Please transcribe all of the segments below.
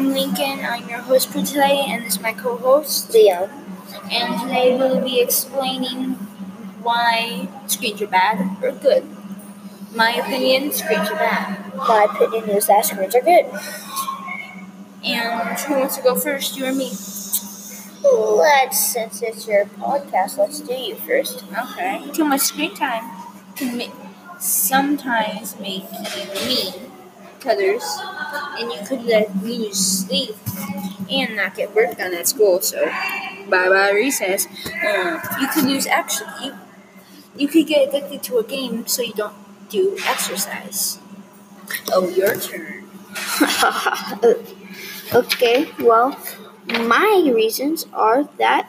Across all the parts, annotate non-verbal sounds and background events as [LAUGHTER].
I'm Lincoln. I'm your host for today, and this is my co-host. Liam. And today we'll be explaining why screens are bad or good. My opinion, screens are bad. My opinion is that screens are good. And who wants to go first, you or me? Let's, since it's your podcast, let's do you first. Okay. Too much screen time can make, sometimes make you mean others, and you could let lose sleep and not get work done at school. So, bye bye recess. Uh, you could lose actually. You, you could get addicted to a game, so you don't do exercise. Oh, your turn. [LAUGHS] okay, well, my reasons are that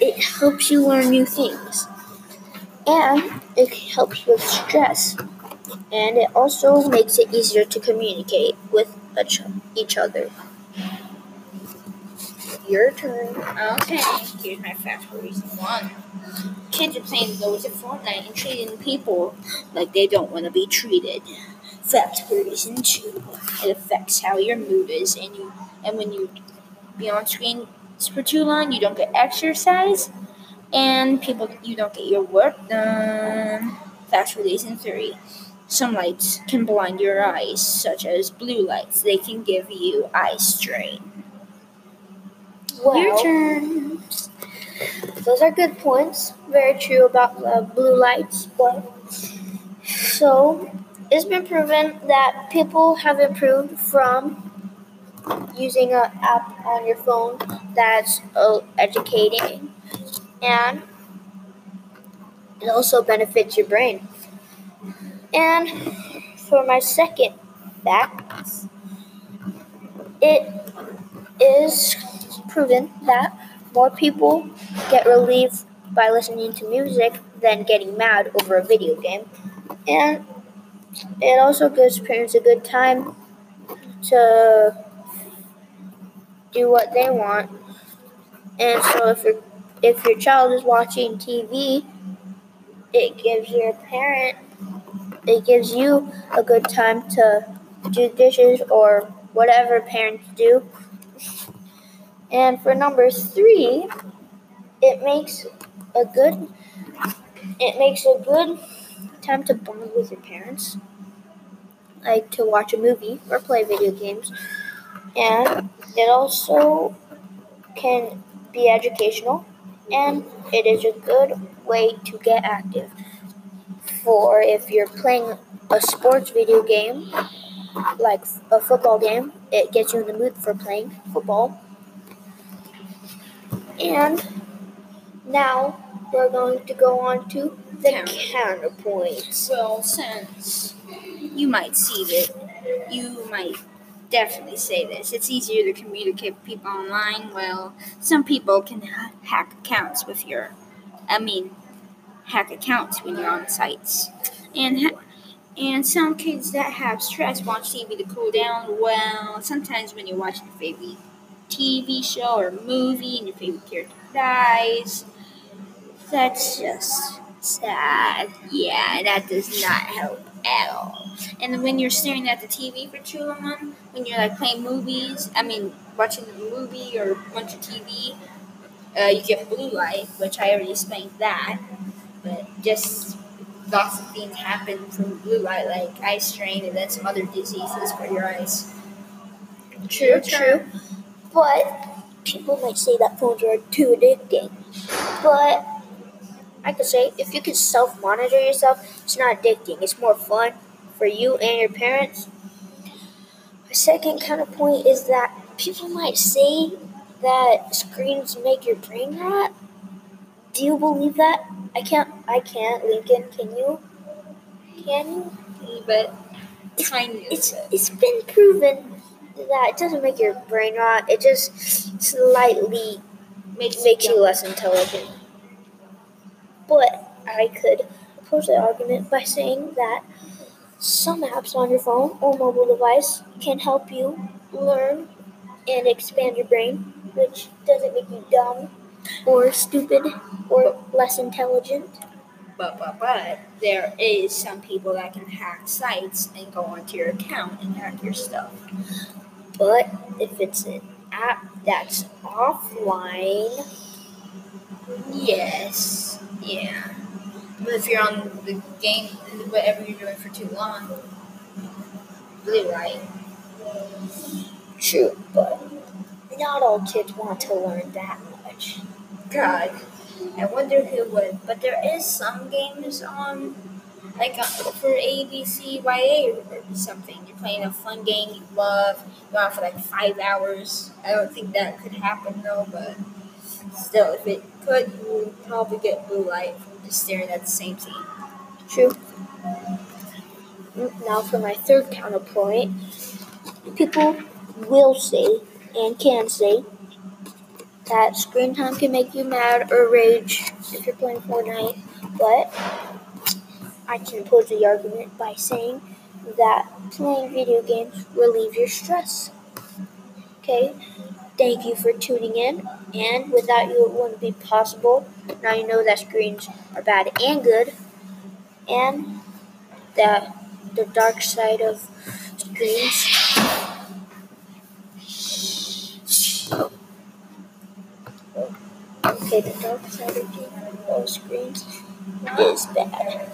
it helps you learn new things and it helps with stress and it also makes it easier to communicate with each other. Your turn. Okay, here's my facts for reason one. Kids are playing loads of Fortnite and treating people like they don't want to be treated. Fact reason two. It affects how your mood is, and you and when you be on screen for too long, you don't get exercise, and people you don't get your work done. Fact reason three. Some lights can blind your eyes, such as blue lights. They can give you eye strain. Well, Your turn. Those are good points. Very true about the blue lights. But so it's been proven that people have improved from using an app on your phone that's uh, educating and it also benefits your brain. And for my second fact, it is proven that more people get relieved by listening to music than getting mad over a video game. And it also gives parents a good time to do what they want. And so if your if your child is watching TV, it gives your parent it gives you a good time to do dishes or whatever parents do. And for number three, it makes a good it makes a good time to bond with your parents, like to watch a movie or play video games. And it also can be educational and it is a good way to get active. For if you're playing a sports video game, like a football game, it gets you in the mood for playing football. And now we're going to go on to the counterpoints. Well, since you might see that, you might definitely say this. It's easier to communicate with people online. Well, some people can ha- hack accounts with your, I mean, hack accounts when you're on sites. And ha- and some kids that have stress watch TV to cool down. Well, sometimes when you're watching your favorite TV show or movie and your favorite character dies, that's just sad. Yeah, that does not help at all. And when you're staring at the TV for too long, when you're like playing movies, I mean, watching a movie or watching TV, uh, you get blue light, which I already explained that. Just lots of things happen from blue light, like eye strain and then some other diseases for your eyes. True, true. But people might say that phones are too addicting. But I could say if you can self monitor yourself, it's not addicting. It's more fun for you and your parents. My second counterpoint is that people might say that screens make your brain rot. Do you believe that? I can't. I can't. Lincoln, can you? Can you? But kind of. It's it's been proven that it doesn't make your brain rot. It just slightly makes, makes you less intelligent. But I could oppose that argument by saying that some apps on your phone or mobile device can help you learn and expand your brain, which doesn't make you dumb or stupid or less intelligent. But, but, but, there is some people that can hack sites and go onto your account and hack your stuff. But if it's an app that's offline, Yes. Yeah. But if you're on the game, whatever you're doing for too long, blue right. true, but not all kids want to learn that much. God, I wonder who would. But there is some games on, like uh, for ABCYA or something. You're playing a fun game you love. You're on for like five hours. I don't think that could happen though, but still, if it could, you would probably get blue light from just staring at the same thing. True. Now for my third counterpoint, people will say and can say that screen time can make you mad or rage if you're playing Fortnite, but I can oppose the argument by saying that playing video games relieve your stress. Okay, thank you for tuning in, and without you, it wouldn't be possible. Now you know that screens are bad and good, and that the dark side of screens the dark side of, of screens is bad.